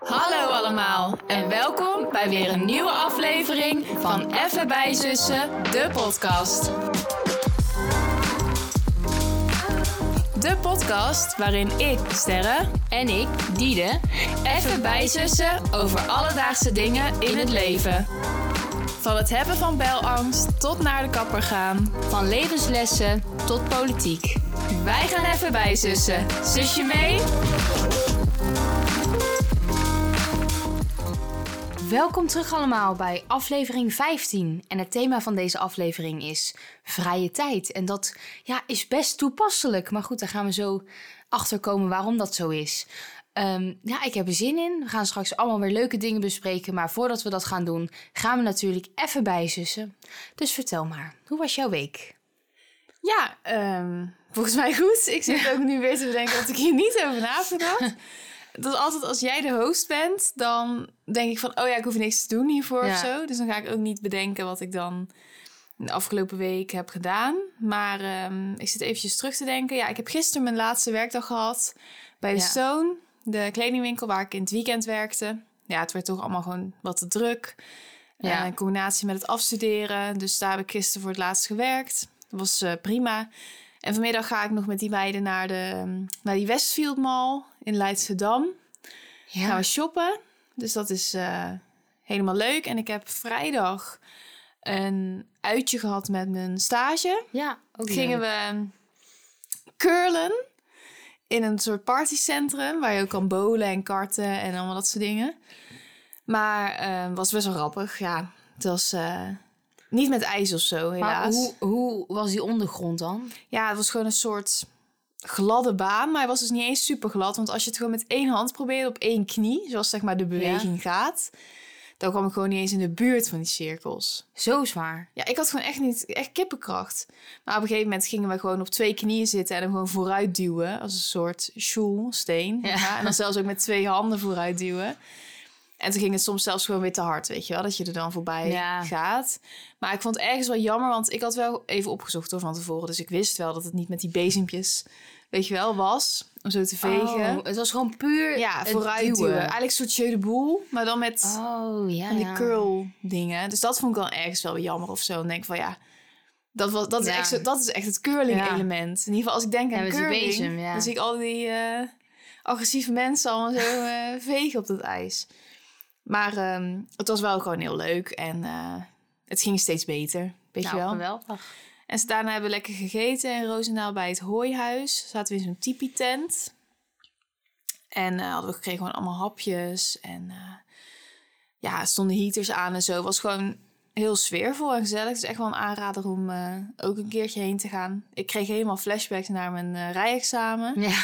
Hallo allemaal en welkom bij weer een nieuwe aflevering van Even bij Zussen, de podcast. De podcast waarin ik, Sterre, En ik, Diede, even bijzussen over alledaagse dingen in het leven. Van het hebben van belangst tot naar de kapper gaan. van levenslessen tot politiek. Wij gaan even bijzussen. Zusje mee? Welkom terug allemaal bij aflevering 15. En het thema van deze aflevering is vrije tijd. En dat ja, is best toepasselijk. Maar goed, daar gaan we zo achter komen waarom dat zo is. Ehm, ja, ik heb er zin in. We gaan straks allemaal weer leuke dingen bespreken. Maar voordat we dat gaan doen, gaan we natuurlijk even bijzussen. Dus vertel maar, hoe was jouw week? Ja, ehm, volgens mij goed. Ik zit ook nu weer te bedenken dat ik hier niet over na Dat altijd als jij de host bent, dan denk ik van... oh ja, ik hoef niks te doen hiervoor Ja. of zo. Dus dan ga ik ook niet bedenken wat ik dan de afgelopen week heb gedaan. Maar ehm, ik zit eventjes terug te denken. Ja, ik heb gisteren mijn laatste werkdag gehad bij de Ja. Stone. De kledingwinkel waar ik in het weekend werkte. Ja, het werd toch allemaal gewoon wat te druk. Ja. Eh, in combinatie met het afstuderen. Dus daar heb ik gisteren voor het laatst gewerkt. Dat was eh, prima. En vanmiddag ga ik nog met die meiden naar, de, naar die Westfield Mall in Leidschendam. Gaan we shoppen. Dus dat is eh, helemaal leuk. En ik heb vrijdag een uitje gehad met mijn stage. ja ook Gingen we curlen in een soort partycentrum... waar je ook kan bowlen en karten en allemaal dat soort dingen. Maar het was best wel grappig, ja. Het was eh, niet met ijs of zo, Maar helaas. hoe, hoe was die ondergrond dan? Ja, het was gewoon een soort gladde baan. Maar hij was dus niet eens super glad. Want als je het gewoon met één hand probeert op één knie... zoals zeg maar de beweging gaat... dan kwam ik gewoon niet eens in de buurt van die cirkels. Zo zwaar. Ja, ik had gewoon echt niet echt kippenkracht. Maar op een gegeven moment gingen we gewoon op twee knieën zitten en hem gewoon vooruit duwen. Als een soort sjoelsteen. Ja. Ja. En dan zelfs ook met twee handen vooruit duwen. En toen ging het soms zelfs gewoon weer te hard, weet je wel. Dat je er dan voorbij Ja. gaat. Maar ik vond het ergens wel jammer, want ik had wel even opgezocht door van tevoren. Dus ik wist wel dat het niet met die bezempjes, weet je wel, was. Om zo te vegen. Oh, het was gewoon puur ja, vooruit duwen. Eigenlijk een soort de boule, maar dan met Oh, ja. van die curl dingen. Dus dat vond ik wel ergens wel jammer of zo. En denk van ja, dat, was, dat, is, echt, dat is echt het curling element. In ieder geval als ik denk aan curling, bezem, dan zie ik al die eh, agressieve mensen allemaal zo eh, vegen op dat ijs. Maar ehm, het was wel gewoon heel leuk en eh, het ging steeds beter, weet Nou, je wel. geweldig. En ze- daarna hebben we lekker gegeten in Roosendaal bij het hooihuis. Zaten we in zo'n tipi-tent. En eh, hadden we gekregen gewoon allemaal hapjes. En eh, ja, stonden heaters aan en zo. Het was gewoon heel sfeervol en gezellig. Het is echt wel een aanrader om ook een keertje heen te gaan. Ik kreeg helemaal flashbacks naar mijn rijexamen. Ja.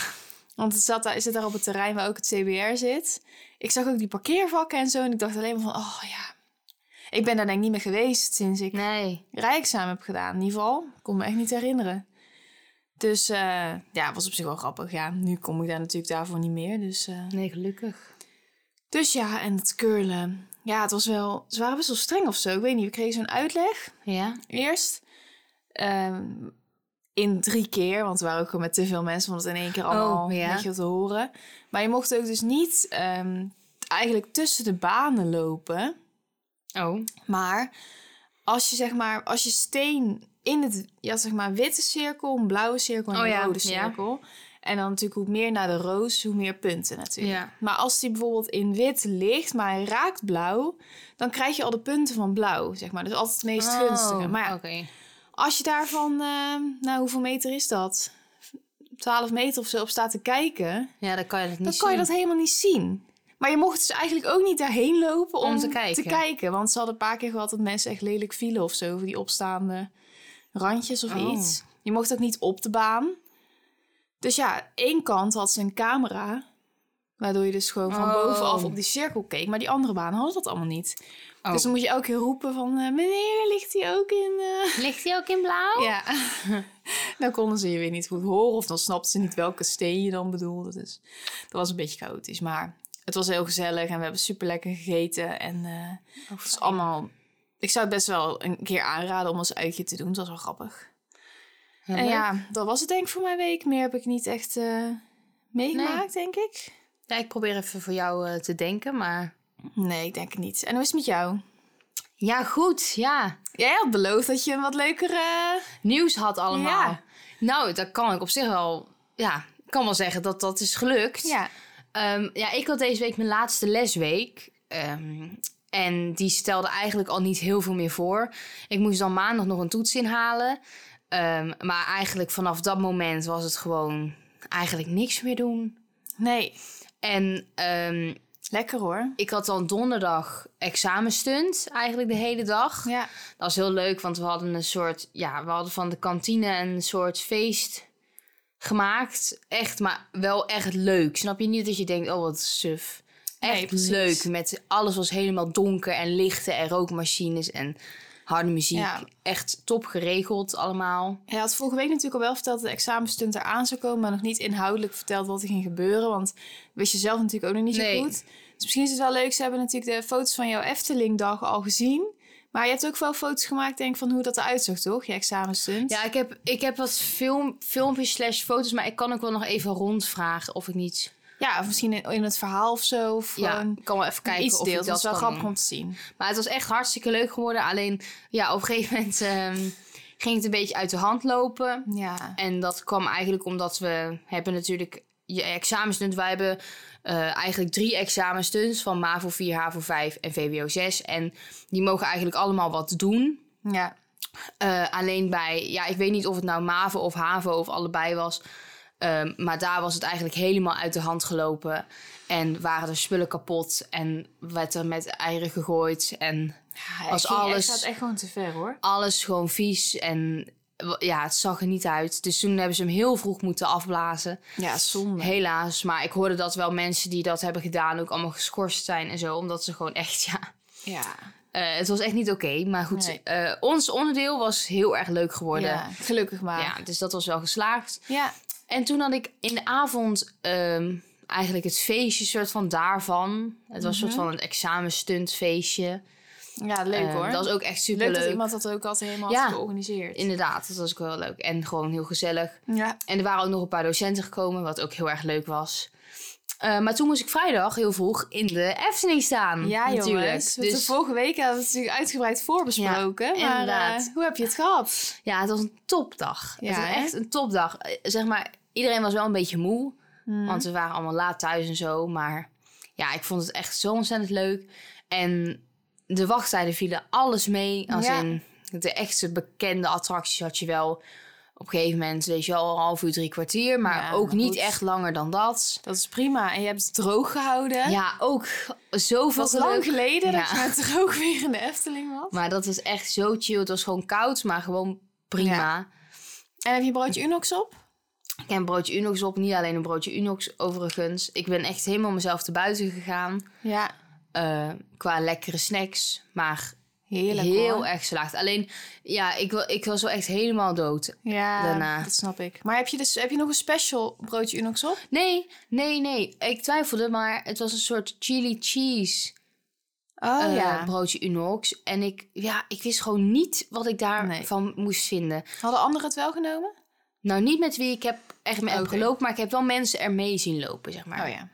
Want het zat daar, zit daar op het terrein waar ook het CBR zit. Ik zag ook die parkeervakken en zo. En ik dacht alleen maar van, oh ja. Ik ben daar denk ik niet meer geweest sinds ik Nee. rijexamen heb gedaan. In ieder geval, ik kon me echt niet herinneren. Dus eh, ja, het was op zich wel grappig. Ja, nu kom ik daar natuurlijk daarvoor niet meer. Dus, eh, Nee, gelukkig. dus ja, en het curlen. Ja, het was wel... Ze waren best wel streng of zo. Ik weet niet, we kregen zo'n uitleg Ja. eerst. ehm, in drie keer, want we waren ook gewoon met te veel mensen... om het in één keer allemaal Oh, ja. een beetje te horen. Maar je mocht ook dus niet ehm, eigenlijk tussen de banen lopen... Oh. Maar als je zeg maar, als je steen in het, ja, zeg maar, witte cirkel, een blauwe cirkel en Oh een rode ja. cirkel. En dan natuurlijk hoe meer naar de roos, hoe meer punten natuurlijk. Ja. Maar als die bijvoorbeeld in wit ligt, maar hij raakt blauw, dan krijg je al de punten van blauw, zeg maar. Dus altijd het meest gunstige. Maar ja, Oh, Oké. Als je daarvan, eh, nou, hoeveel meter is dat? 12 meter of zo op staat te kijken, Ja, dan kan je het niet dan kan je zien. dat helemaal niet zien. Maar je mocht dus eigenlijk ook niet daarheen lopen om, Om te kijken. Want ze hadden een paar keer gehad dat mensen echt lelijk vielen of zo. Over die opstaande randjes of Oh. iets. Je mocht ook niet op de baan. Dus ja, één kant had ze een camera. Waardoor je dus gewoon van Oh. bovenaf op die cirkel keek. Maar die andere banen hadden dat allemaal niet. Oh. Dus dan moet je elke keer roepen van... eh, meneer, ligt hij ook in... eh?" Ligt hij ook in blauw? Ja. dan konden ze je weer niet goed horen. Of dan snapten ze niet welke steen je dan bedoelde. Dus dat was een beetje chaotisch. Maar het was heel gezellig. En we hebben super lekker gegeten. En eh, het is allemaal... Ik zou het best wel een keer aanraden om als uitje te doen. Het was wel grappig. En ja, dat was het denk ik voor mijn week. Meer heb ik niet echt meegemaakt, denk ik. Ja, ik probeer even voor jou eh, te denken, maar... Nee, ik denk het niet. En hoe is het met jou? Ja, goed, ja. Jij had beloofd dat je een wat leukere... Nieuws had allemaal. Ja. Nou, dat kan ik op zich wel... Ja, ik kan wel zeggen dat dat is gelukt. Ja. Ehm, ja, ik had deze week mijn laatste lesweek. Ehm, en die stelde eigenlijk al niet heel veel meer voor. Ik moest dan maandag nog een toets inhalen. Ehm, maar eigenlijk vanaf dat moment was het gewoon eigenlijk niks meer doen. Nee. En ehm, Lekker hoor. ik had dan donderdag examenstunt, eigenlijk de hele dag. Ja. Dat was heel leuk, want we hadden een soort... Ja, we hadden van de kantine een soort feest gemaakt. Echt, maar wel echt leuk. Snap je niet dat je denkt, oh wat suf. Echt leuk. Met alles was helemaal donker en lichten en rookmachines en harde muziek. Ja. Echt top geregeld allemaal. Hij had vorige week natuurlijk al wel verteld dat de examenstunt eraan zou komen, maar nog niet inhoudelijk verteld wat er ging gebeuren. Want wist je zelf natuurlijk ook nog niet zo goed. Dus misschien is het wel leuk. Ze hebben natuurlijk de foto's van jouw Efteling-dag al gezien. Maar je hebt ook wel foto's gemaakt, denk ik, van hoe dat eruit zag, toch? Je examenstunt. Ja, ik heb, ik heb wat film, filmpjes slash foto's, maar ik kan ook wel nog even rondvragen of ik niet... Ja, of misschien in, in het verhaal of zo. Of Ja, ik kan wel even kijken iets of deelt. Dat is wel grappig om te zien. Maar het was echt hartstikke leuk geworden. Alleen, ja, op een gegeven moment ehm, ging het een beetje uit de hand lopen. Ja. En dat kwam eigenlijk omdat we hebben natuurlijk je examenstunt. Wij hebben eh, eigenlijk drie examenstunts van MAVO 4, HAVO 5 en VWO 6. En die mogen eigenlijk allemaal wat doen. Ja. Eh, alleen bij, ja, ik weet niet of het nou MAVO of HAVO of allebei was. Ehm, maar daar was het eigenlijk helemaal uit de hand gelopen. En waren er spullen kapot en werd er met eieren gegooid. En ja Was ging- alles- Het gaat echt gewoon te ver, hoor. alles gewoon vies. En ja, het zag er niet uit. Dus toen hebben ze hem heel vroeg moeten afblazen. Ja, zonde. Helaas. Maar ik hoorde dat wel mensen die dat hebben gedaan ook allemaal geschorst zijn en zo. Omdat ze gewoon echt, ja... Ja. eh, het was echt niet oké. Maar goed, Nee. eh, ons onderdeel was heel erg leuk geworden. ja, gelukkig maar. ja, dus dat was wel geslaagd. Ja. En toen had ik in de avond ehm, eigenlijk het feestje soort van daarvan. Het was een soort van een examenstuntfeestje. Ja, leuk Eh, hoor. Dat was ook echt super leuk leuk. dat iemand dat ook altijd helemaal Ja. had georganiseerd. Inderdaad, dat was ook wel leuk. En gewoon heel gezellig. Ja. En er waren ook nog een paar docenten gekomen, wat ook heel erg leuk was. Eh, maar toen moest ik vrijdag heel vroeg in de Efteling staan. Ja, natuurlijk. jongens. Dus... De vorige week hebben we het natuurlijk uitgebreid voorbesproken. Ja, maar inderdaad. eh, hoe heb je het gehad? ja, het was een topdag. Ja, het was echt een topdag. Eh, Zeg maar, iedereen was wel een beetje moe. Hmm. Want we waren allemaal laat thuis en zo. Maar ja, ik vond het echt zo ontzettend leuk. En de wachttijden vielen alles mee. Als Ja. in de echte bekende attracties had je wel... Op een gegeven moment, weet je wel, een half uur, drie kwartier. Maar Ja, ook niet goed. echt langer dan dat. Dat is prima. En je hebt het droog gehouden. Ja, ook zoveel was lang geleden dat je met droog weer in de Efteling was. Maar dat was echt zo chill. Het was gewoon koud, maar gewoon prima. En heb je broodje Unox op? Ik heb een broodje Unox op. Niet alleen een broodje Unox, overigens. Ik ben echt helemaal mezelf te buiten gegaan. Ja. eh, qua lekkere snacks. Maar Heerlijk heel hoor. erg geslaagd. Alleen, ja, ik, ik was wel echt helemaal dood. Ja, daarna. dat snap ik. Maar heb je, dus, heb je nog een special broodje Unox op? Nee, nee, nee. Ik twijfelde, maar het was een soort chili cheese Oh eh, ja. broodje Unox. En ik, ja, ik wist gewoon niet wat ik daarvan Nee. moest vinden. Hadden anderen het wel genomen? Nou, niet met wie ik heb echt mee heb gelopen, maar ik heb wel mensen er mee zien lopen, zeg maar. Oh ja.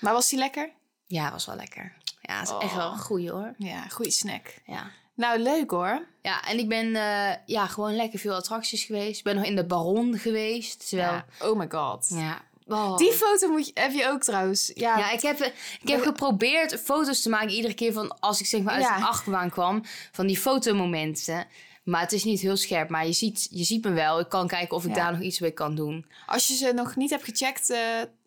Maar was die lekker? Ja, was wel lekker. Ja, het is echt Oh. wel een goeie hoor. Ja, goede snack. Ja. Nou, leuk hoor. Ja, en ik ben eh, ja, gewoon lekker veel attracties geweest. Ik ben nog in de Baron geweest. Terwijl, Ja. Oh my god. ja. oh. Die foto moet je, heb je ook trouwens. Ja, Ja, ik heb, ik heb geprobeerd foto's te maken iedere keer van als ik zeg maar uit Ja. een achtbaan kwam. Van die fotomomenten. Maar het is niet heel scherp. Maar je ziet, je ziet me wel. Ik kan kijken of ik Ja. daar nog iets mee kan doen. Als je ze nog niet hebt gecheckt, eh,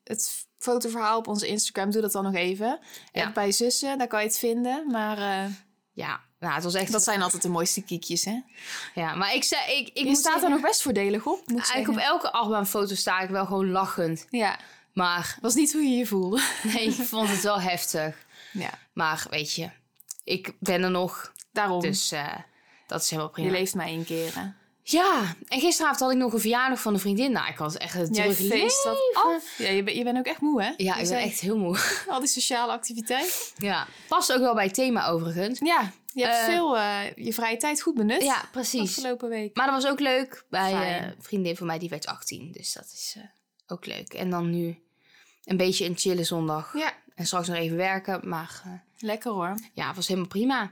het fotoverhaal op onze Instagram, doe dat dan nog even. Ja. En bij zussen, daar kan je het vinden. Maar eh, Ja, nou, het was echt... dat zijn altijd de mooiste kiekjes, hè? ja, maar ik, zei, ik, ik Je moet staat er nog best voordelig op, Eigenlijk op elke achtbaanfoto sta ik wel gewoon lachend. Ja, Maar was niet hoe je je voelde. nee, ik vond het wel heftig. Ja, Maar weet je, ik ben er nog. daarom. Dus eh, dat is helemaal je prima. leeft maar één keer, hè? Ja, en gisteravond had ik nog een verjaardag van een vriendin. Nou, ik had echt het Jij feest af. Ja, je, bent- je bent ook echt moe, hè? Ja, Je ik ben echt heel moe. Al die sociale activiteit. Ja, past ook wel bij het thema overigens. Ja, je hebt Eh, veel eh, je vrije tijd goed benut. Ja, precies. Afgelopen week. Maar dat was ook leuk bij eh, een vriendin van mij, die werd 18. Dus dat is ook leuk. En dan nu Een beetje een chille zondag. Ja, En straks nog even werken, maar lekker hoor. ja, het was helemaal prima.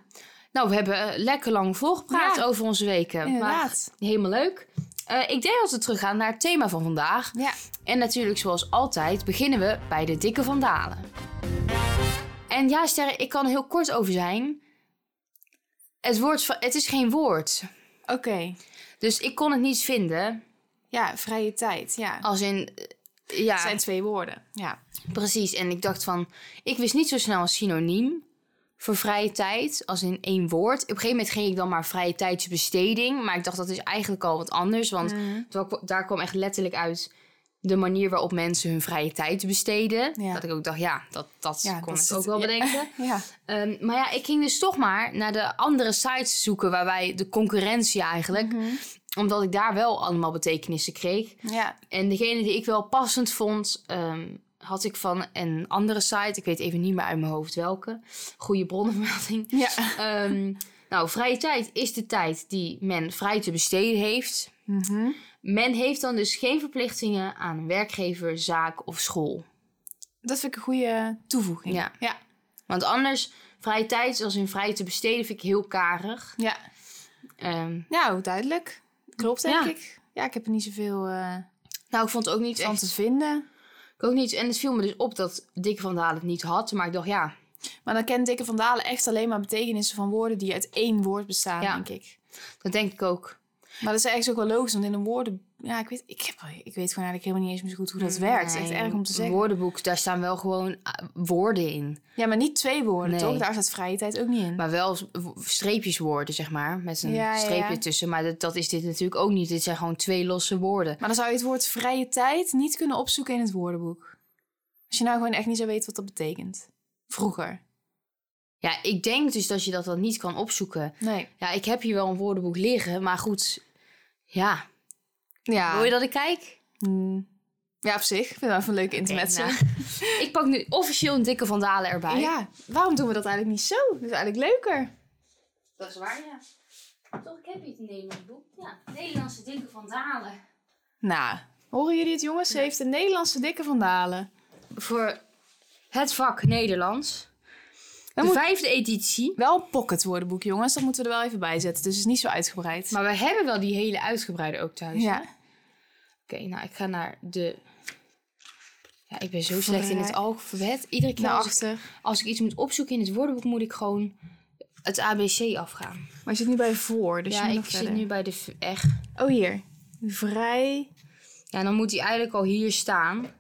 Nou, we hebben eh, lekker lang volgepraat Ja. over onze weken. Inderdaad. Maar helemaal leuk. Eh, ik denk dat we teruggaan naar het thema van vandaag. Ja. En natuurlijk, zoals altijd, beginnen we bij de dikke vandalen. En ja, Sterre, ik kan er heel kort over zijn. Het, woord, het is geen woord. Oké. Dus ik kon het niet vinden. Ja, vrije tijd. Ja. Als in, ja, Het zijn twee woorden. Ja. precies. En ik dacht van, ik wist niet zo snel een synoniem voor vrije tijd, als in één woord. Op een gegeven moment ging ik dan maar vrije tijdsbesteding. Maar ik dacht, dat is eigenlijk al wat anders. Want daar- daar kwam echt letterlijk uit de manier waarop mensen hun vrije tijd besteden. Ja. Dat ik ook dacht, ja, dat, dat Ja, kon dat ik ook wel ja. bedenken. Ja. Ehm, maar ja, ik ging dus toch maar naar de andere sites zoeken... waarbij de concurrentie eigenlijk... omdat ik daar wel allemaal betekenissen kreeg. Ja. En degene die ik wel passend vond, ehm, had ik van een andere site. Ik weet even niet meer uit mijn hoofd welke. Goede bronnenmelding. Ja. Ehm, nou, vrije tijd is de tijd die men vrij te besteden heeft. Mhm. Men heeft dan dus geen verplichtingen aan werkgever, zaak of school. Dat vind ik een goede toevoeging. Ja. Ja. Want anders, vrije tijd als in vrij te besteden vind ik heel karig. Ja. Ehm, Nou, duidelijk. Klopt, denk Ja. ik. Ja, ik heb er niet zoveel eh nou, ik vond het ook niet van echt... te vinden. Ik ook niet. En het viel me dus op dat Dick van Dalen het niet had. Maar ik dacht, ja, Maar dan kent Dikke van Dalen echt alleen maar betekenissen van woorden die uit één woord bestaan, Ja. denk ik. dat denk ik ook. Maar dat is eigenlijk ook wel logisch, want in een woorden... Ja, ik weet, ik, heb, ik weet gewoon eigenlijk helemaal niet eens meer zo goed hoe dat werkt. Het is echt Nee, erg om te zeggen. woordenboek, daar staan wel gewoon ah, woorden in. Ja, maar niet twee woorden, Nee. toch? Daar staat vrije tijd ook niet in. Maar wel streepjeswoorden, zeg maar. Met een Ja, streepje ja. tussen. Maar dat, dat is dit natuurlijk ook niet. Dit zijn gewoon twee losse woorden. Maar dan zou je het woord vrije tijd niet kunnen opzoeken in het woordenboek. Als je nou gewoon echt niet zou weten wat dat betekent. Vroeger. Ja, ik denk dus dat je dat dan niet kan opzoeken. Nee. Ja, ik heb hier wel een woordenboek liggen. Maar goed, ja. Ja. Wil je dat ik kijk? Hmm. Ja, op zich. Ik vind het wel even een leuke intermezzo. nou. Ik pak nu officieel een dikke vandalen erbij. Ja, waarom doen we dat eigenlijk niet zo? Dat is eigenlijk leuker. Dat is waar, ja. Toch, ik heb hier het Nederlands boek. Ja, Nederlandse dikke vandalen. Nou, horen jullie het jongens? Ze heeft de Nederlandse dikke vandalen. Voor het vak Nederlands. De moet- vijfde editie. Wel een pocket woordenboek, jongens. Dat moeten we er wel even bij zetten. Dus het is niet zo uitgebreid. Maar we hebben wel die hele uitgebreide ook thuis. ja. Oké, nou, ik ga naar de... Ja, ik ben zo slecht in het alfabet. Iedere keer als ik, als ik iets moet opzoeken in het woordenboek, moet ik gewoon het ABC afgaan. Maar je zit nu bij voor, dus ja, je ik zit nu bij de echt. Oh, hier. Vrij... Ja, dan moet hij eigenlijk al hier staan.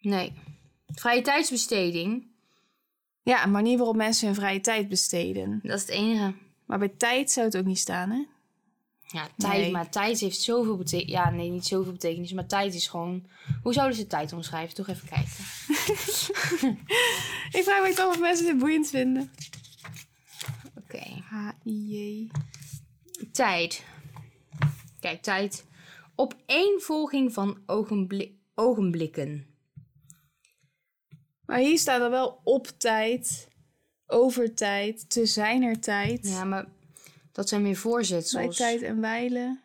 Nee. Vrije tijdsbesteding, Ja, een manier waarop mensen hun vrije tijd besteden. dat is het enige. Maar bij tijd zou het ook niet staan, hè? Ja, tijd, Nee. maar tijd heeft zoveel betekenis. Ja, nee, niet zoveel betekenis, maar tijd is gewoon... Hoe zouden ze tijd omschrijven? Toch even kijken. Ik vraag me toch of mensen dit boeiend vinden. Oké. H-I-J. Tijd. Kijk, tijd. Opeenvolging van ogenblik, ogenblikken. Maar hier staat er wel op tijd, over tijd, te zijner tijd, Ja, maar dat zijn meer bij voorzetsels. tijd en wijlen.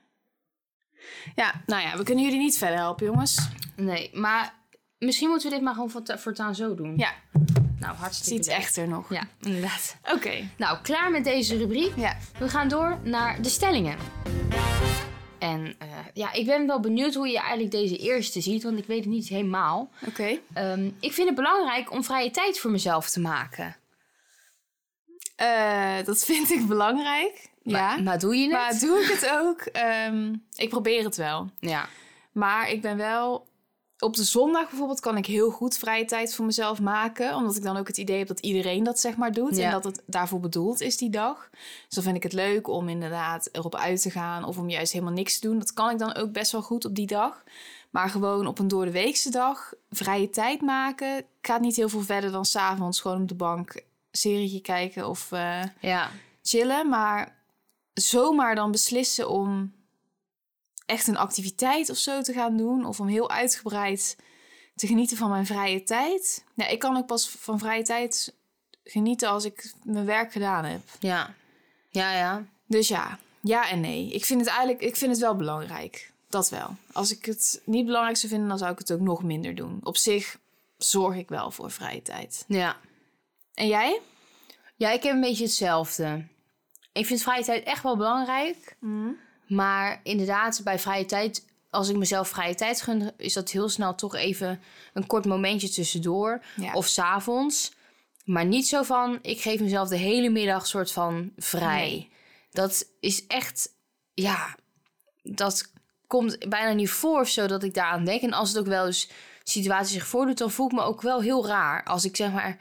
Ja, nou ja, we kunnen jullie niet verder helpen, jongens. Nee, maar misschien moeten we dit maar gewoon voorta- voortaan zo doen. Ja, Nou, het is hartstikke iets leuk. echter nog. Ja, inderdaad. Oké. Nou, klaar met deze rubriek. Ja. We gaan door naar de stellingen. En eh, ja, ik ben wel benieuwd hoe je eigenlijk deze eerste ziet, want ik weet het niet helemaal. Oké. Ehm, ik vind het belangrijk om vrije tijd voor mezelf te maken. Eh, dat vind ik belangrijk. ja. Maar, maar doe je het? Maar doe ik het ook? Ehm, ik probeer het wel. Ja. Maar ik ben wel... Op de zondag bijvoorbeeld kan ik heel goed vrije tijd voor mezelf maken. Omdat ik dan ook het idee heb dat iedereen dat zeg maar doet. Ja. En dat het daarvoor bedoeld is die dag. Dus dan vind ik het leuk om inderdaad erop uit te gaan. Of om juist helemaal niks te doen. Dat kan ik dan ook best wel goed op die dag. Maar gewoon op een door de weekse dag vrije tijd maken... gaat niet heel veel verder dan s'avonds gewoon op de bank... serietje kijken of eh, Ja. chillen. Maar zomaar dan beslissen om echt een activiteit of zo te gaan doen. Of om heel uitgebreid te genieten van mijn vrije tijd. Ja, ik kan ook pas van vrije tijd genieten als ik mijn werk gedaan heb. Ja. Ja, ja. Dus ja, ja en nee. Ik vind het eigenlijk ik vind het wel belangrijk. dat wel. Als ik het niet belangrijk zou vinden, dan zou ik het ook nog minder doen. Op zich zorg ik wel voor vrije tijd. Ja. En jij? Ja, ik heb een beetje hetzelfde. Ik vind vrije tijd echt wel belangrijk. Maar inderdaad, bij vrije tijd, als ik mezelf vrije tijd gun, is dat heel snel toch even een kort momentje tussendoor. Ja. Of s'avonds. Maar niet zo van, ik geef mezelf de hele middag soort van vrij. Nee. Dat is echt, ja, dat komt bijna niet voor of zo dat ik daaraan denk. En als het ook wel eens situatie zich voordoet, dan voel ik me ook wel heel raar. Als ik zeg maar,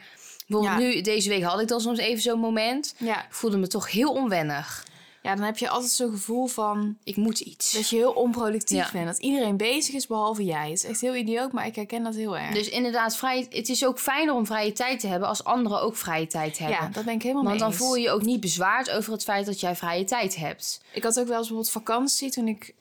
bijvoorbeeld Ja. nu, deze week had ik dan soms even zo'n moment. Ja. Ik voelde me toch heel onwennig. Ja, dan heb je altijd zo'n gevoel van Ik moet iets. dat je heel onproductief Ja. bent. Dat iedereen bezig is behalve jij. Het is echt heel idioot, maar ik herken dat heel erg. Dus inderdaad, vrije, het is ook fijner om vrije tijd te hebben als anderen ook vrije tijd hebben. ja, dat ben ik helemaal Want mee dan voel je je ook niet bezwaard over het feit dat jij vrije tijd hebt. Ik had ook wel eens bijvoorbeeld vakantie toen ik...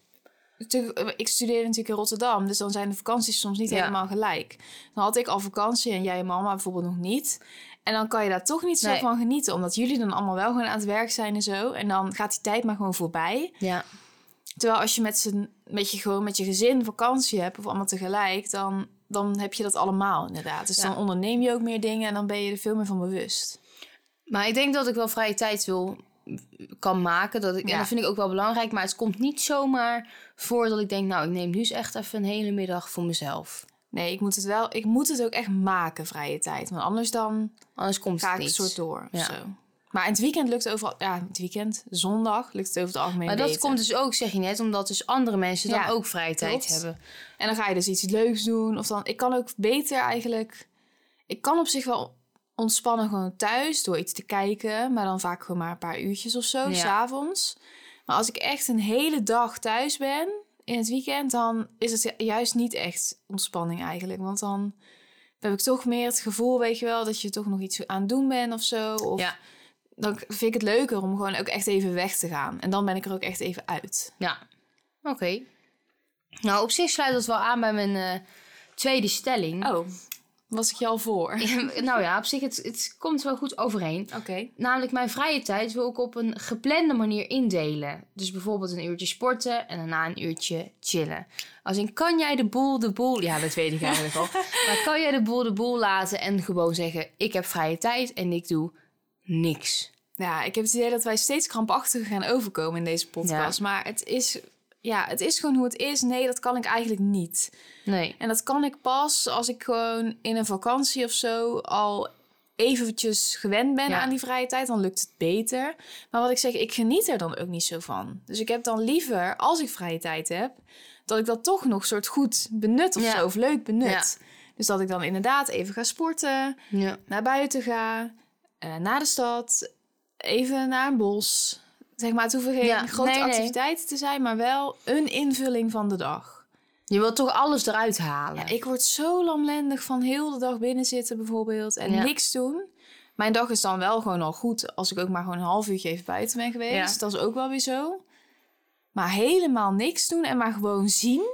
Ik studeerde natuurlijk in Rotterdam, dus dan zijn de vakanties soms niet Ja. helemaal gelijk. Dan had ik al vakantie en jij en mama bijvoorbeeld nog niet. En dan kan je daar toch niet zo Nee. van genieten, omdat jullie dan allemaal wel gewoon aan het werk zijn en zo. En dan gaat die tijd maar gewoon voorbij. Ja. Terwijl als je met, z'n, met, je, gewoon met je gezin vakantie hebt, of allemaal tegelijk, dan, dan heb je dat allemaal inderdaad. Dus Ja. dan onderneem je ook meer dingen en dan ben je er veel meer van bewust. Maar ik denk dat ik wel vrije tijd wil kan maken. Dat ik, En dat vind ik ook wel belangrijk. Maar het komt niet zomaar voor dat ik denk... nou, ik neem nu eens echt even een hele middag voor mezelf. Nee, ik moet het wel, ik moet het ook echt maken, vrije tijd. Want anders dan Anders komt ga het ik niet. soort door of zo. Maar in het weekend lukt het overal, ja, het weekend, zondag lukt het over het algemeen Maar dat beter. komt dus ook, zeg je net, omdat dus andere mensen dan ook vrije tijd klopt. hebben. En dan ga je dus iets leuks doen. Of dan, ik kan ook beter eigenlijk... Ik kan op zich wel ontspannen gewoon thuis door iets te kijken. Maar dan vaak gewoon maar een paar uurtjes of zo, Ja. s'avonds. Maar als ik echt een hele dag thuis ben in het weekend... dan is het juist niet echt ontspanning eigenlijk. Want dan heb ik toch meer het gevoel, weet je wel... dat je toch nog iets aan het doen bent of zo. Of Ja. dan vind ik het leuker om gewoon ook echt even weg te gaan. En dan ben ik er ook echt even uit. Ja, oké. Nou, op zich sluit dat wel aan bij mijn eh, tweede stelling. Oh, was ik je al voor? nou ja, op zich, het, het komt wel goed overeen. Oké. Namelijk, mijn vrije tijd wil ik op een geplande manier indelen. Dus bijvoorbeeld een uurtje sporten en daarna een uurtje chillen. Als in, kan jij de boel de boel... Ja, dat weet ik eigenlijk al. Maar kan jij de boel de boel laten en gewoon zeggen... ik heb vrije tijd en ik doe niks. Ja, ik heb het idee dat wij steeds krampachtiger gaan overkomen in deze podcast. Maar het is, ja, het is gewoon hoe het is. Nee, dat kan ik eigenlijk niet. Nee. En dat kan ik pas als ik gewoon in een vakantie of zo al eventjes gewend ben Ja. aan die vrije tijd. Dan lukt het beter. Maar wat ik zeg, ik geniet er dan ook niet zo van. Dus ik heb dan liever, als ik vrije tijd heb, dat ik dat toch nog soort goed benut of Ja. zo. Of leuk benut. Ja. Dus dat ik dan inderdaad even ga sporten naar buiten ga, eh, naar de stad, even naar een bos. Zeg maar, het hoeven geen Ja, grote nee, nee. activiteiten te zijn, maar wel een invulling van de dag. Je wilt toch alles eruit halen? Ja, ik word zo lamlendig van heel de dag binnen zitten bijvoorbeeld en Ja. niks doen. Mijn dag is dan wel gewoon al goed als ik ook maar gewoon een half uurtje even buiten ben geweest. Dat is ook wel weer zo. Maar helemaal niks doen en maar gewoon zien,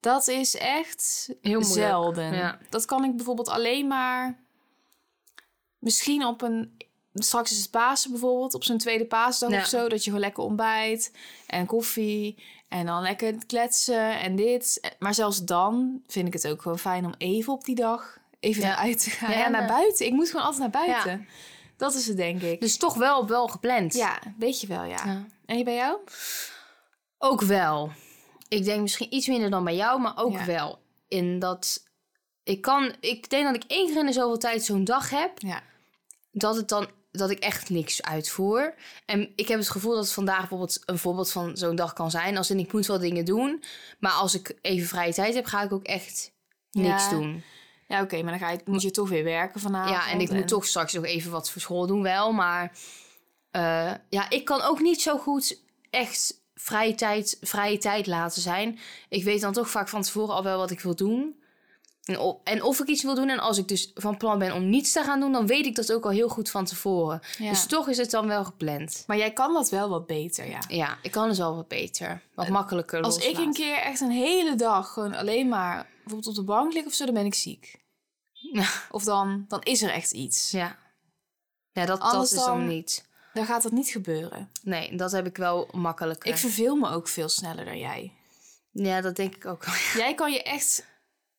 dat is echt Heel moeilijk. zelden. Dat kan ik bijvoorbeeld alleen maar misschien op een straks is het Pasen bijvoorbeeld op zo'n tweede paasdag Ja. of zo dat je gewoon lekker ontbijt en koffie en dan lekker kletsen en dit. Maar zelfs dan vind ik het ook gewoon fijn om even op die dag even Ja. naar uit te gaan. Ja, Ja, naar buiten. Ik moet gewoon altijd naar buiten. Dat is het denk ik. Dus toch wel, wel gepland. ja, weet je wel, ja. Ja. En bij jou? Ook wel. Ik denk misschien iets minder dan bij jou, maar ook wel. In dat ik kan, ik denk dat ik één keer in de zoveel tijd zo'n dag heb, Ja. dat het dan dat ik echt niks uitvoer. En ik heb het gevoel dat het vandaag bijvoorbeeld een voorbeeld van zo'n dag kan zijn. Als in ik moet wel dingen doen, maar als ik even vrije tijd heb, ga ik ook echt niks Ja. doen. Ja, oké, maar dan ga je, moet je toch weer werken vanavond. Ja, en ik moet toch straks nog even wat voor school doen wel. Maar eh, ja, ik kan ook niet zo goed echt vrije tijd, vrije tijd laten zijn. Ik weet dan toch vaak van tevoren al wel wat ik wil doen. En of, en of ik iets wil doen. En als ik dus van plan ben om niets te gaan doen... dan weet ik dat ook al heel goed van tevoren. Ja. Dus toch is het dan wel gepland. Maar jij kan dat wel wat beter, ja. Ja, ik kan dus al wat beter. Wat makkelijker Eh, Als ik een keer echt een hele dag gewoon alleen maar bijvoorbeeld op de bank lig of zo, dan ben ik ziek. Ja. Of dan, dan is er echt iets. Ja, ja dat, Anders dat is dan dan- niet. dan gaat dat niet gebeuren. Nee, dat heb ik wel makkelijker. Ik verveel me ook veel sneller dan jij. Ja, dat denk ik ook wel. Jij kan je echt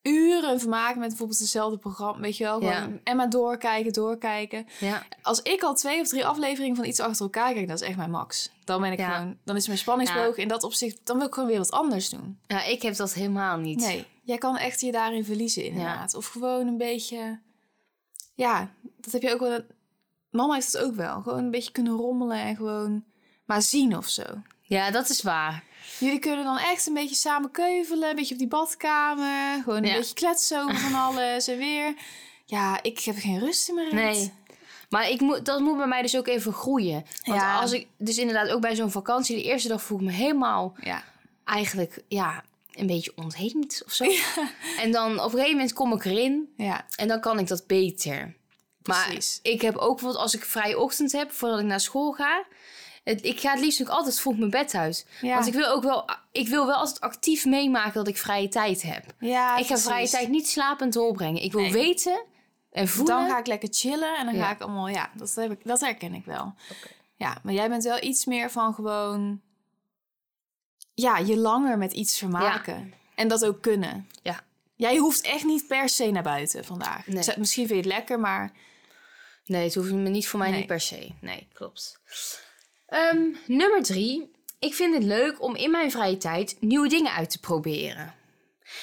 uren vermaken met bijvoorbeeld dezelfde programma. Weet je wel, gewoon Ja. en maar doorkijken, doorkijken. Ja, Als ik al twee of drie afleveringen van iets achter elkaar kijk, dat is echt mijn max. Dan ben ik Ja. gewoon, dan is mijn spanningsboog in dat opzicht, dan wil ik gewoon weer wat anders doen. ja ik heb dat helemaal niet. Nee, jij kan echt je daarin verliezen inderdaad. Of gewoon een beetje, ja, dat heb je ook wel. Mama heeft het ook wel. Gewoon een beetje kunnen rommelen en gewoon maar zien of zo. Ja, dat is waar. Jullie kunnen dan echt een beetje samen keuvelen, een beetje op die badkamer, gewoon een Ja. beetje kletsen over van alles en weer. Ja, ik heb geen rust in mijn reet. Nee. Maar ik moet, dat moet bij mij dus ook even groeien. Want Ja. als ik, dus inderdaad ook bij zo'n vakantie, de eerste dag voel ik me helemaal Ja, eigenlijk, ja, een beetje ontheemd of zo. En dan op een gegeven moment kom ik erin ja, en dan kan ik dat beter. Maar Precies. ik heb ook bijvoorbeeld als ik vrije ochtend heb voordat ik naar school ga. Het, ik ga het liefst ook altijd vroeg mijn bed uit. Ja. Want ik wil ook wel, ik wil wel altijd actief meemaken dat ik vrije tijd heb. ja ik ga vrije tijd niet slapend doorbrengen. Ik wil Nee. weten en voelen. Dan ga ik lekker chillen en dan Ja. ga ik allemaal, ja, dat, heb ik, dat herken ik wel. Ja, maar jij bent wel iets meer van gewoon, ja, je langer met iets vermaken. En dat ook kunnen. Ja. Jij hoeft echt niet per se naar buiten vandaag. Nee. Misschien vind je het lekker, maar Nee, het hoeft me niet voor mij Nee. niet per se. Nee, klopt. Ehm, nummer drie. Ik vind het leuk om in mijn vrije tijd nieuwe dingen uit te proberen.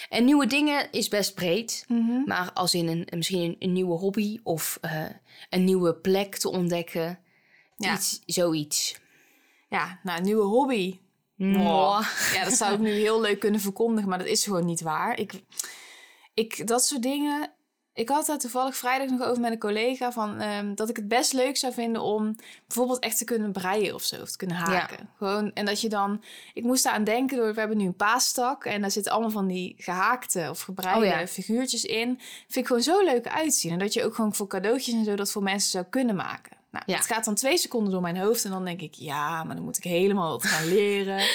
En nieuwe dingen is best breed. Maar als in een, misschien een, een nieuwe hobby of eh, een nieuwe plek te ontdekken. Ja. Iets, zoiets. ja, nou, een nieuwe hobby. Mwah. Ja, dat zou ik nu heel leuk kunnen verkondigen, maar dat is gewoon niet waar. Ik, ik dat soort dingen. Ik had het toevallig vrijdag nog over met een collega van ehm, dat ik het best leuk zou vinden om bijvoorbeeld echt te kunnen breien of zo, of te kunnen haken. Gewoon en dat je dan, ik moest daar aan denken door we hebben nu een paastak en daar zitten allemaal van die gehaakte of gebreide Oh ja. figuurtjes in. Vind ik gewoon zo leuk uitzien en dat je ook gewoon voor cadeautjes en zo dat voor mensen zou kunnen maken. Nou, Ja. het gaat dan twee seconden door mijn hoofd en dan denk ik, ja, maar dan moet ik helemaal wat gaan leren.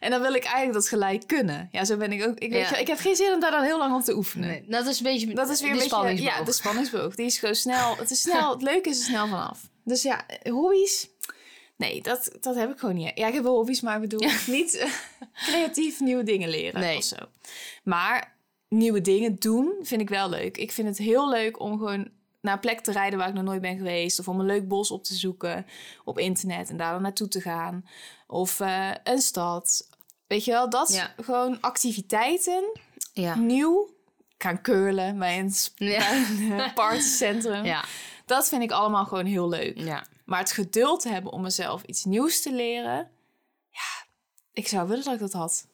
en dan wil ik eigenlijk dat gelijk kunnen. Ja, zo ben ik ook. Ik, weet Ja. je, ik heb geen zin om daar dan heel lang op te oefenen. Nee, dat is een beetje Dat is weer de een beetje, spanningsboog. ja, de spanningsboog. Die is gewoon snel. Het is snel. Het leuke is er snel vanaf. Dus ja, hobby's. Nee, dat, dat heb ik gewoon niet. Ja, ik heb wel hobby's, maar ik bedoel niet eh, creatief nieuwe dingen leren Nee. of zo. Maar nieuwe dingen doen vind ik wel leuk. Ik vind het heel leuk om gewoon naar een plek te rijden waar ik nog nooit ben geweest. Of om een leuk bos op te zoeken op internet en daar dan naartoe te gaan. Of eh, een stad. Weet je wel, dat Ja. gewoon activiteiten Ja. nieuw gaan curlen bij een, Ja. een partycentrum. Ja. Dat vind ik allemaal gewoon heel leuk. ja. Maar het geduld hebben om mezelf iets nieuws te leren... Ja, ik zou willen dat ik dat had.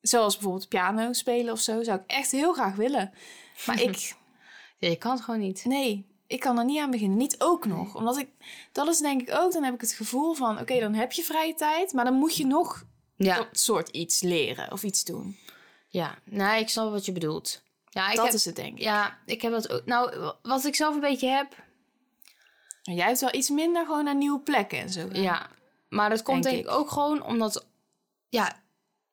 Zoals bijvoorbeeld piano spelen of zo. Zou ik echt heel graag willen. Maar ik... Ja, je kan het gewoon niet. Nee, ik kan er niet aan beginnen. Niet ook nog. Omdat ik... Dat is denk ik ook... Dan heb ik het gevoel van... Oké, dan heb je vrije tijd. Maar dan moet je nog Ja. dat soort iets leren of iets doen. Ja. Nee, ik snap wat je bedoelt. Ja, ik dat heb, is het denk ik. Ja, ik heb dat ook. Nou, wat ik zelf een beetje heb. Jij hebt wel iets minder gewoon naar nieuwe plekken en zo. Ja, maar dat komt Denk denk, ik ik. ook gewoon omdat. Ja,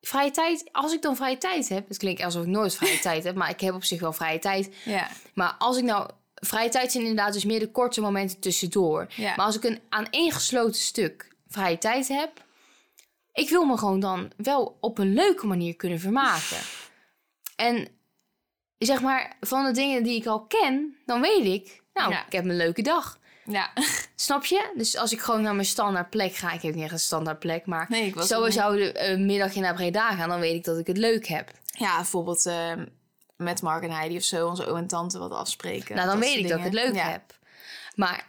vrije tijd. Als ik dan vrije tijd heb. Het klinkt alsof ik nooit vrije tijd heb, maar ik heb op zich wel vrije tijd. Ja. Maar als ik nou. Vrije tijd zijn inderdaad dus meer de korte momenten tussendoor. Ja. Maar als ik een aaneengesloten stuk vrije tijd heb. Ik wil me gewoon dan wel op een leuke manier kunnen vermaken. En zeg maar, van de dingen die ik al ken, dan weet ik. Nou, Ja. ik heb een leuke dag. Ja. Snap je? Dus als ik gewoon naar mijn standaard plek ga, ik heb niet echt een standaard plek, maar Nee, ik was zo zouden een middagje naar Breda gaan, dan weet ik dat ik het leuk heb. Ja, bijvoorbeeld eh, met Mark en Heidi of zo, onze oom en tante wat afspreken. nou, dan weet ik dat ik het leuk. Ja. heb. Maar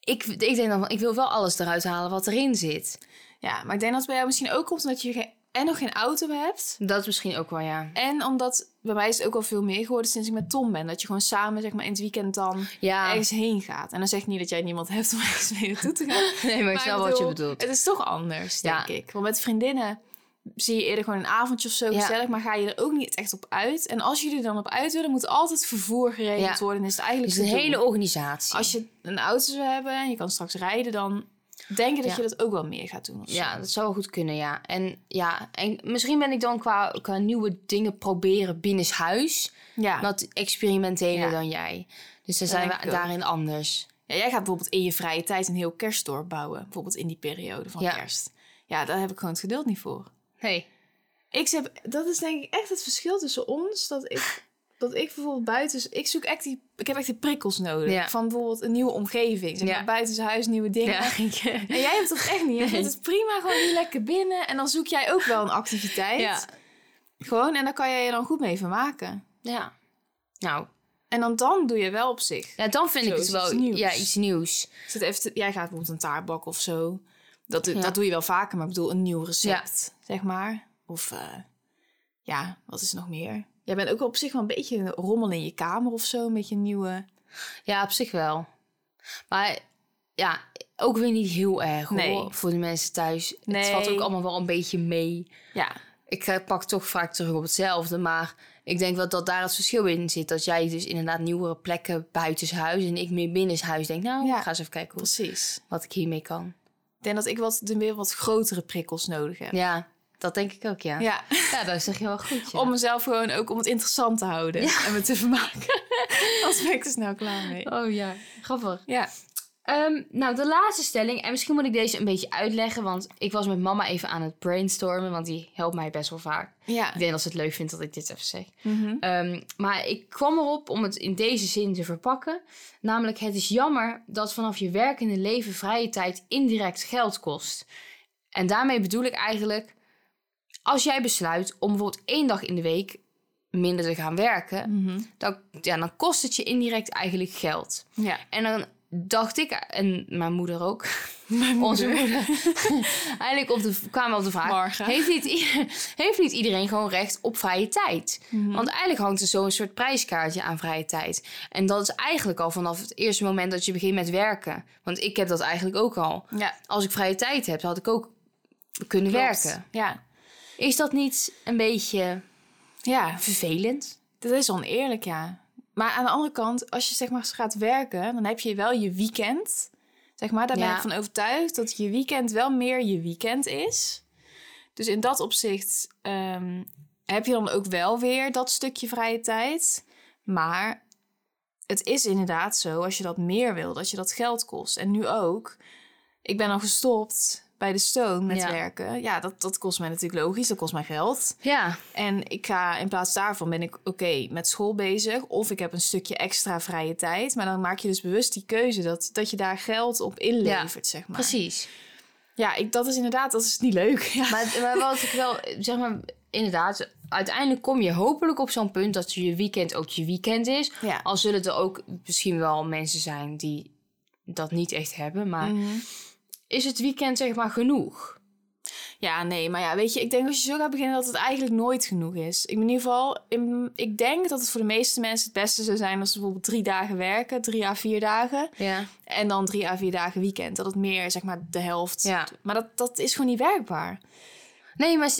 ik, ik denk dan van, ik wil wel alles eruit halen wat erin zit. Ja, maar ik denk dat het bij jou misschien ook komt omdat je geen, en nog geen auto hebt. Dat is misschien ook wel, ja. En omdat, bij mij is het ook wel veel meer geworden sinds ik met Tom ben. Dat je gewoon samen, zeg maar, in het weekend dan Ja, ergens heen gaat. En dan zeg ik niet dat jij niemand hebt om ergens mee naartoe te gaan. nee, maar ik snap wat je bedoel, bedoelt. Het is toch anders, Ja. denk ik. Want met vriendinnen zie je eerder gewoon een avondje of zo Ja. gezellig, maar ga je er ook niet echt op uit. En als jullie er dan op uit willen, moet altijd vervoer geregeld Ja. worden. En is het eigenlijk gedoe. hele organisatie. Als je een auto zou hebben en je kan straks rijden, dan denk ik dat Ja. je dat ook wel meer gaat doen. Of zo. Ja, dat zou goed kunnen, ja. En ja, en misschien ben ik dan qua, qua nieuwe dingen proberen binnenshuis ja. wat experimenteler dan jij. Dus dan zijn we ook. daarin anders. Ja, jij gaat bijvoorbeeld in je vrije tijd een heel kerstdorp bouwen. Bijvoorbeeld in die periode van kerst. Ja, daar heb ik gewoon het geduld niet voor. Nee. Ik heb, dat is denk ik echt het verschil tussen ons. Dat ik, dat ik bijvoorbeeld buiten... Ik zoek echt die... Ik heb echt die prikkels nodig. Ja. Van bijvoorbeeld een nieuwe omgeving. Zeg Ja. maar buiten huis nieuwe dingen. Ja, En jij hebt dat echt niet. Je vindt het prima gewoon hier lekker binnen. En dan zoek jij ook wel een activiteit. Gewoon. En daar kan jij je dan goed mee vermaken. ja. Nou, En dan, dan doe je wel op zich. ja, dan vind Zo, ik het wel iets nieuws. ja, iets nieuws. Zit even te- jij gaat bijvoorbeeld een taart bakken of zo. Dat, Ja. dat doe je wel vaker, maar ik bedoel een nieuw recept, zeg maar. Of eh, ja, wat is er nog meer? Jij bent ook op zich wel een beetje een rommel in je kamer of zo. Een beetje een nieuwe... Ja, op zich wel. Maar ja, ook weer niet heel erg hoor, voor de mensen thuis. Het Nee. valt ook allemaal wel een beetje mee. Ja, Ik eh, pak toch vaak terug op hetzelfde, maar ik denk wel dat daar het verschil in zit. Dat jij dus inderdaad nieuwere plekken buitenshuis en ik meer binnenshuis denk, nou, Ja. ga eens even kijken hoe, precies. wat ik hiermee kan. Denk dat ik wat, de weer wat grotere prikkels nodig heb. Ja, dat denk ik ook, ja. Ja, Ja, dat zeg je wel goed, ja. om mezelf gewoon ook om het interessant te houden. En me te vermaken. Anders ben ik er snel klaar mee. Oh ja, grappig. Ja, Ehm, nou, de laatste stelling. En misschien moet ik deze een beetje uitleggen. Want ik was met mama even aan het brainstormen. Want die helpt mij best wel vaak. ja. Ik denk dat ze het leuk vindt dat ik dit even zeg. Mhm. Ehm, maar ik kwam erop om het in deze zin te verpakken. Namelijk, het is jammer dat vanaf je werkende leven vrije tijd indirect geld kost. En daarmee bedoel ik eigenlijk, als jij besluit om bijvoorbeeld één dag in de week minder te gaan werken, Mhm. dan, ja, dan kost het je indirect eigenlijk geld. Ja. En dan dacht ik, en mijn moeder ook, Mijn onze moeder, eigenlijk op de, kwamen we op de vraag: Marga. heeft niet, heeft niet iedereen gewoon recht op vrije tijd? Mhm. Want eigenlijk hangt er zo'n soort prijskaartje aan vrije tijd. En dat is eigenlijk al vanaf het eerste moment dat je begint met werken. Want ik heb dat eigenlijk ook al. Ja, Als ik vrije tijd heb, had ik ook kunnen klopt. werken. Ja. Is dat niet een beetje Ja, vervelend? dat is oneerlijk, ja. Maar aan de andere kant, als je zeg maar gaat werken, dan heb je wel je weekend. Zeg maar, daar ben Ja. ik van overtuigd dat je weekend wel meer je weekend is. Dus in dat opzicht ehm, heb je dan ook wel weer dat stukje vrije tijd. Maar het is inderdaad zo, als je dat meer wil, dat je dat geld kost. En nu ook. Ik ben al gestopt bij de Stone met Ja. werken. Ja, dat, dat kost mij natuurlijk logisch, dat kost mij geld. Ja, En ik ga in plaats daarvan ben ik oké met school bezig. Of ik heb een stukje extra vrije tijd. Maar dan maak je dus bewust die keuze dat, dat je daar geld op inlevert, zeg maar. precies. Ja, ik, dat is inderdaad, dat is niet leuk. Ja. Maar, maar wat ik wel, zeg maar, inderdaad, uiteindelijk kom je hopelijk op zo'n punt dat je weekend ook je weekend is. Ja. Al zullen er ook misschien wel mensen zijn die dat niet echt hebben, maar Mhm. Is het weekend zeg maar genoeg? ja, nee, maar ja, weet je, ik denk als je zo gaat beginnen dat het eigenlijk nooit genoeg is. Ik, in ieder geval, in- ik denk dat het voor de meeste mensen het beste zou zijn als ze bijvoorbeeld drie dagen werken, drie à vier dagen. Ja. En dan drie à vier dagen weekend. Dat het meer, zeg maar, de helft. Ja. Maar dat, dat is gewoon niet werkbaar. Nee, maar,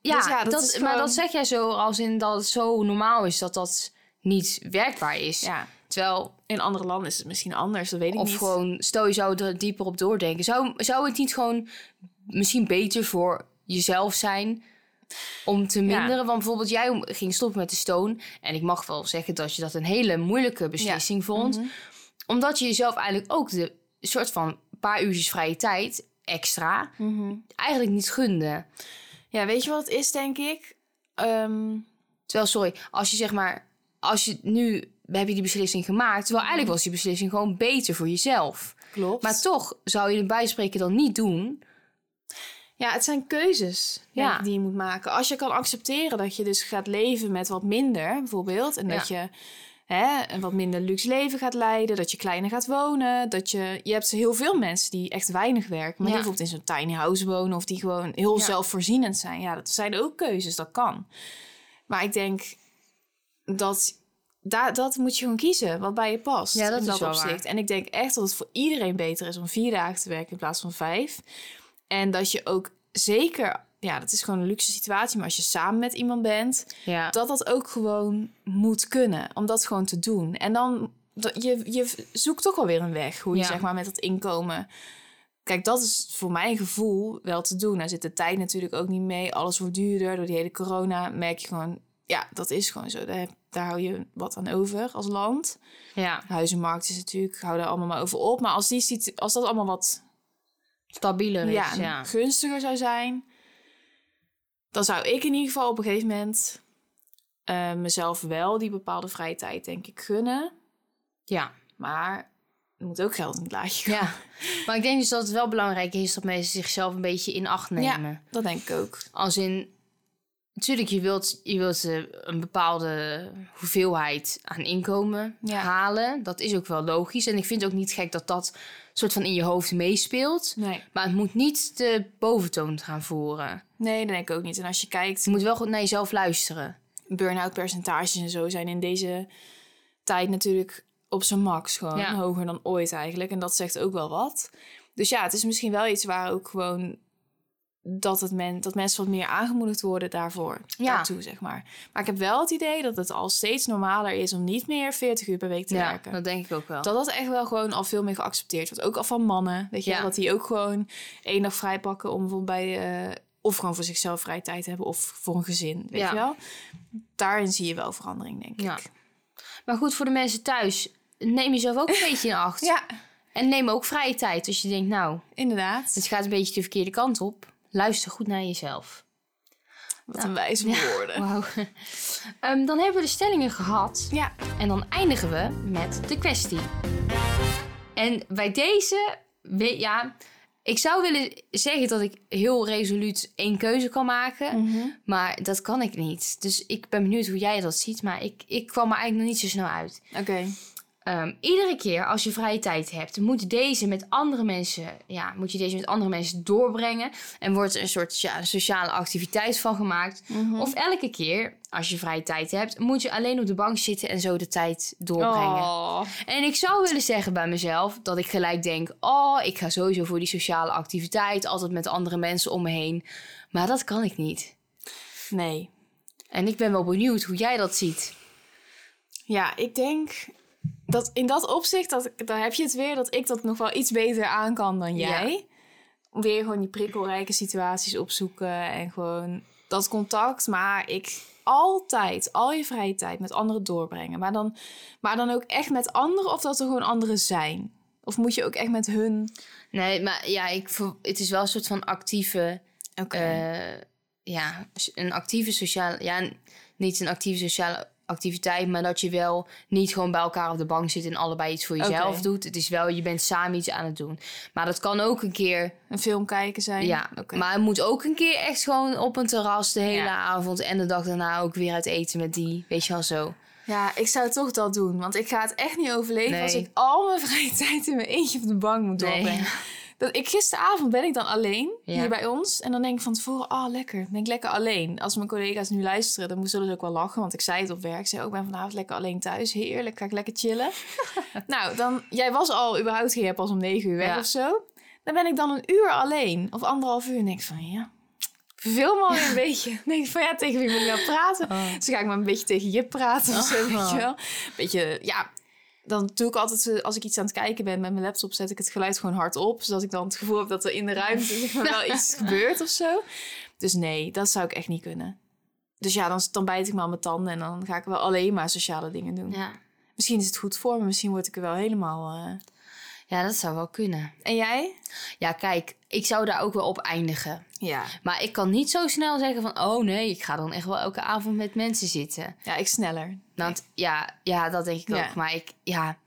ja, Dus ja, dat dat, is maar dat zeg jij zo als in dat het zo normaal is dat dat niet werkbaar is. Ja. Terwijl, In andere landen is het misschien anders, dat weet ik of niet. gewoon, stel je zou er dieper op doordenken. Zou, zou het niet gewoon misschien beter voor jezelf zijn om te minderen? Want bijvoorbeeld jij ging stoppen met de stone. En ik mag wel zeggen dat je dat een hele moeilijke beslissing vond. Mhm. Omdat je jezelf eigenlijk ook de soort van paar uurtjes vrije tijd extra Mhm. eigenlijk niet gunde. Ja, weet je wat het is, denk ik? Ehm, Terwijl, sorry, als je zeg maar, als je nu heb je die beslissing gemaakt, terwijl eigenlijk was die beslissing gewoon beter voor jezelf. klopt. Maar toch zou je het bijspreken dan niet doen. ja, het zijn keuzes Ja. denk ik, die je moet maken. Als je kan accepteren dat je dus gaat leven met wat minder, bijvoorbeeld. En dat je hè, een wat minder luxe leven gaat leiden. Dat je kleiner gaat wonen. Dat je, je hebt heel veel mensen die echt weinig werken. Maar Ja. die bijvoorbeeld in zo'n tiny house wonen. Of die gewoon heel zelfvoorzienend zijn. Ja, dat zijn ook keuzes. Dat kan. Maar ik denk dat... Daar, dat moet je gewoon kiezen, wat bij je past. Ja, dat in is dat opzicht. En ik denk echt dat het voor iedereen beter is om vier dagen te werken in plaats van vijf. En dat je ook zeker, ja, dat is gewoon een luxe situatie, maar als je samen met iemand bent, Ja. dat dat ook gewoon moet kunnen, om dat gewoon te doen. En dan, je, je zoekt toch alweer een weg, hoe je Ja. zeg maar met dat inkomen. Kijk, dat is voor mijn gevoel wel te doen. Daar zit de tijd natuurlijk ook niet mee. Alles wordt duurder. Door die hele corona merk je gewoon, ja, dat is gewoon zo. Daar daar hou je wat aan over als land. Ja, Huizenmarkt is natuurlijk, hou daar allemaal maar over op. Maar als, die, als dat allemaal wat stabieler is. ja, Ja, gunstiger zou zijn, dan zou ik in ieder geval op een gegeven moment eh, mezelf wel die bepaalde vrije tijd, denk ik, gunnen. ja. Maar er moet ook geld in het laadje komen. ja. Maar ik denk dus dat het wel belangrijk is dat mensen zichzelf een beetje in acht nemen. Ja, dat denk ik ook. Als in, natuurlijk, je wilt, je wilt een bepaalde hoeveelheid aan inkomen Ja. halen. Dat is ook wel logisch. En ik vind het ook niet gek dat dat soort van in je hoofd meespeelt. Nee. Maar het moet niet de boventoon gaan voeren. nee, dat denk ik ook niet. En als je kijkt, Je moet wel goed naar jezelf luisteren. burn-out percentages en zo zijn in deze tijd natuurlijk op zijn max gewoon Ja. hoger dan ooit eigenlijk. En dat zegt ook wel wat. Dus ja, het is misschien wel iets waar ook gewoon dat, het men, dat mensen wat meer aangemoedigd worden daarvoor. Ja. Daartoe, zeg maar. Maar ik heb wel het idee dat het al steeds normaler is om niet meer 40 uur per week te Ja, werken. dat denk ik ook wel. Dat dat echt wel gewoon al veel meer geaccepteerd wordt. Ook al van mannen. Weet je, Ja. dat die ook gewoon één dag vrij pakken om bijvoorbeeld bij... eh, of gewoon voor zichzelf vrije tijd te hebben of voor een gezin. Weet Ja. je wel? Daarin zie je wel verandering, denk Ja. ik. Maar goed, voor de mensen thuis, neem jezelf ook een beetje in acht. Ja, En neem ook vrije tijd. Als je denkt, nou, inderdaad. het gaat een beetje de verkeerde kant op. Luister goed naar jezelf. Wat een wijze woorden. Wauw. Ehm, dan hebben we de stellingen gehad. Ja. En dan eindigen we met de kwestie. En bij deze, we- ja, ik zou willen zeggen dat ik heel resoluut één keuze kan maken. Mhm. Maar dat kan ik niet. Dus ik ben benieuwd hoe jij dat ziet. Maar ik, ik kwam er eigenlijk nog niet zo snel uit. Oké. Ehm, iedere keer als je vrije tijd hebt, moet deze met andere mensen, ja, moet je deze met andere mensen doorbrengen. En wordt er een soort ja, sociale activiteit van gemaakt. Mhm. Of elke keer als je vrije tijd hebt, moet je alleen op de bank zitten en zo de tijd doorbrengen. Oh. En ik zou willen zeggen bij mezelf dat ik gelijk denk: oh, ik ga sowieso voor die sociale activiteit, altijd met andere mensen om me heen. Maar dat kan ik niet. Nee. En ik ben wel benieuwd hoe jij dat ziet. Ja, ik denk dat in dat opzicht, dat, daar heb je het weer, dat ik dat nog wel iets beter aan kan dan jij. Weer gewoon die prikkelrijke situaties opzoeken en gewoon dat contact. Maar ik altijd, al je vrije tijd met anderen doorbrengen. Maar dan, maar dan ook echt met anderen of dat er gewoon anderen zijn? Of moet je ook echt met hun... Nee, maar ja, ik, het is wel een soort van actieve. Oké. eh, ja, een actieve sociale. Ja, niet een actieve sociale activiteit, maar dat je wel niet gewoon bij elkaar op de bank zit en allebei iets voor jezelf doet. Het is wel, je bent samen iets aan het doen. Maar dat kan ook een keer. een film kijken zijn? Ja, maar het moet ook een keer echt gewoon op een terras de hele Ja. avond en de dag daarna ook weer uit eten met die. Weet je wel zo. Ja, ik zou toch dat doen. Want ik ga het echt niet overleven Nee. als ik al mijn vrije tijd in mijn eentje op de bank moet Nee. Dat ik, gisteravond ben ik dan alleen Ja. hier bij ons. En dan denk ik van tevoren, oh lekker. Ben ik lekker alleen. Als mijn collega's nu luisteren, dan zullen ze ook wel lachen. Want ik zei het op werk. Ik zei ook, ik ben vanavond lekker alleen thuis. Heerlijk, ga ik lekker chillen. nou, dan, jij was al überhaupt hier pas om negen uur weg Ja. of zo. Dan ben ik dan een uur alleen. Of anderhalf uur. En denk ik van, ja, verveel me alweer een beetje. Dan denk ik van, ja, tegen wie moet ik nou praten? Oh. Dus ga ik maar een beetje tegen je praten of zo, weet Oh. je wel. Beetje, ja, dan doe ik altijd, eh, als ik iets aan het kijken ben met mijn laptop, zet ik het geluid gewoon hard op. Zodat ik dan het gevoel heb dat er in de ruimte wel iets gebeurt of zo. Dus nee, dat zou ik echt niet kunnen. Dus ja, dan, dan bijt ik me aan mijn tanden en dan ga ik wel alleen maar sociale dingen doen. Ja. Misschien is het goed voor me, misschien word ik er wel helemaal... eh. Ja, dat zou wel kunnen. En jij? Ja, kijk, ik zou daar ook wel op eindigen. Ja. Maar ik kan niet zo snel zeggen van... oh nee, ik ga dan echt wel elke avond met mensen zitten. Ja, ik sneller. Want ja, ja dat denk ik Ja. ook. Maar ik, ja...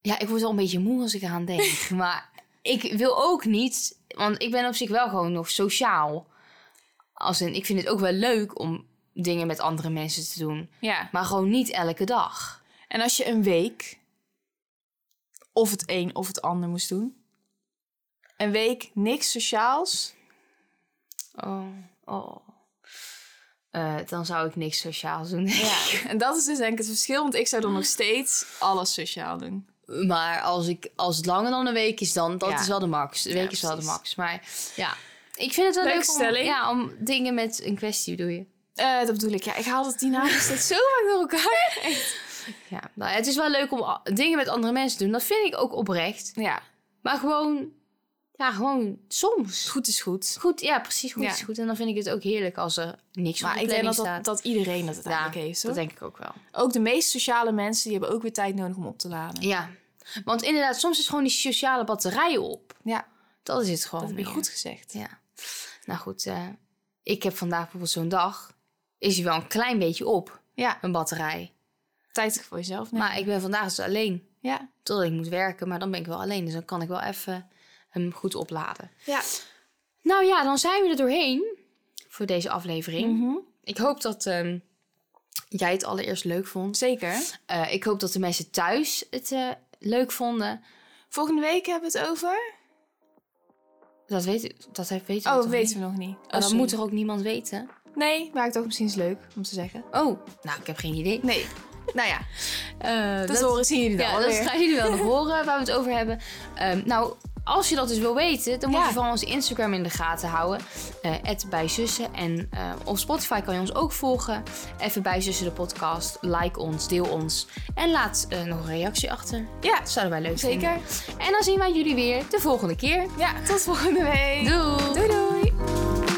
Ja, ik word wel een beetje moe als ik eraan denk. maar ik wil ook niet... Want ik ben op zich wel gewoon nog sociaal. Als in, ik vind het ook wel leuk om dingen met andere mensen te doen. Ja. Maar gewoon niet elke dag. En als je een week of het een of het ander moest doen. Een week niks sociaals. Oh, oh. Eh, dan zou ik niks sociaals doen. Ja. En dat is dus denk ik het verschil, want ik zou dan nog steeds alles sociaal doen. Maar als, ik, als het langer dan een week is, dan dat Ja. is wel de max. De Ja, week is wel de max. Maar ja, ik vind het wel Leuke leuk om, stelling. ja, om dingen met een kwestie doe je. Eh, dat bedoel ik, ja. Ik haal dat die namen steeds zo vaak door elkaar. Echt. Ja, nou, het is wel leuk om dingen met andere mensen te doen. Dat vind ik ook oprecht. Ja. Maar gewoon Ja, gewoon soms. Goed is goed. Goed, ja, precies. Goed Ja. is goed. En dan vind ik het ook heerlijk als er niks op Maar de ik denk dat, staat. dat, dat iedereen dat uiteindelijk ja, heeft. dat denk ik ook wel. Ook de meest sociale mensen die hebben ook weer tijd nodig om op te laden. Ja. Want inderdaad, soms is gewoon die sociale batterij op. Ja, Dat is het gewoon dat heb je goed gezegd. Ja. Nou goed, eh, ik heb vandaag bijvoorbeeld zo'n dag. Is hij wel een klein beetje op, Ja, een batterij. Tijd voor jezelf. nemen. Maar ik ben vandaag dus alleen. Ja. Totdat ik moet werken, maar dan ben ik wel alleen. Dus dan kan ik wel even hem goed opladen. Ja. Nou ja, dan zijn we er doorheen voor deze aflevering. Mhm. Ik hoop dat ehm, jij het allereerst leuk vond. Zeker. Eh, ik hoop dat de mensen thuis het eh, leuk vonden. Volgende week hebben we het over. Dat weten, dat weten we Oh, weten niet? we nog niet. Oh, dan sorry. moet er ook niemand weten. Nee, maar ik dacht misschien is het leuk om te zeggen. Oh, nou, ik heb geen idee. Nee. Nou ja, Eh, dat, horen zien jullie dan Ja, dat gaan jullie wel nog horen waar we het over hebben. Ehm, nou, als je dat dus wil weten, dan moet Ja. je vooral onze Instagram in de gaten houden. eh bijzussen. En eh, op Spotify kan je ons ook volgen. Even bijzussen de podcast. Like ons, deel ons. En laat nog een reactie achter. Ja, Dat zouden wij leuk vinden. zeker. En dan zien wij jullie weer de volgende keer. Ja, tot volgende week. Doei! Doei doei.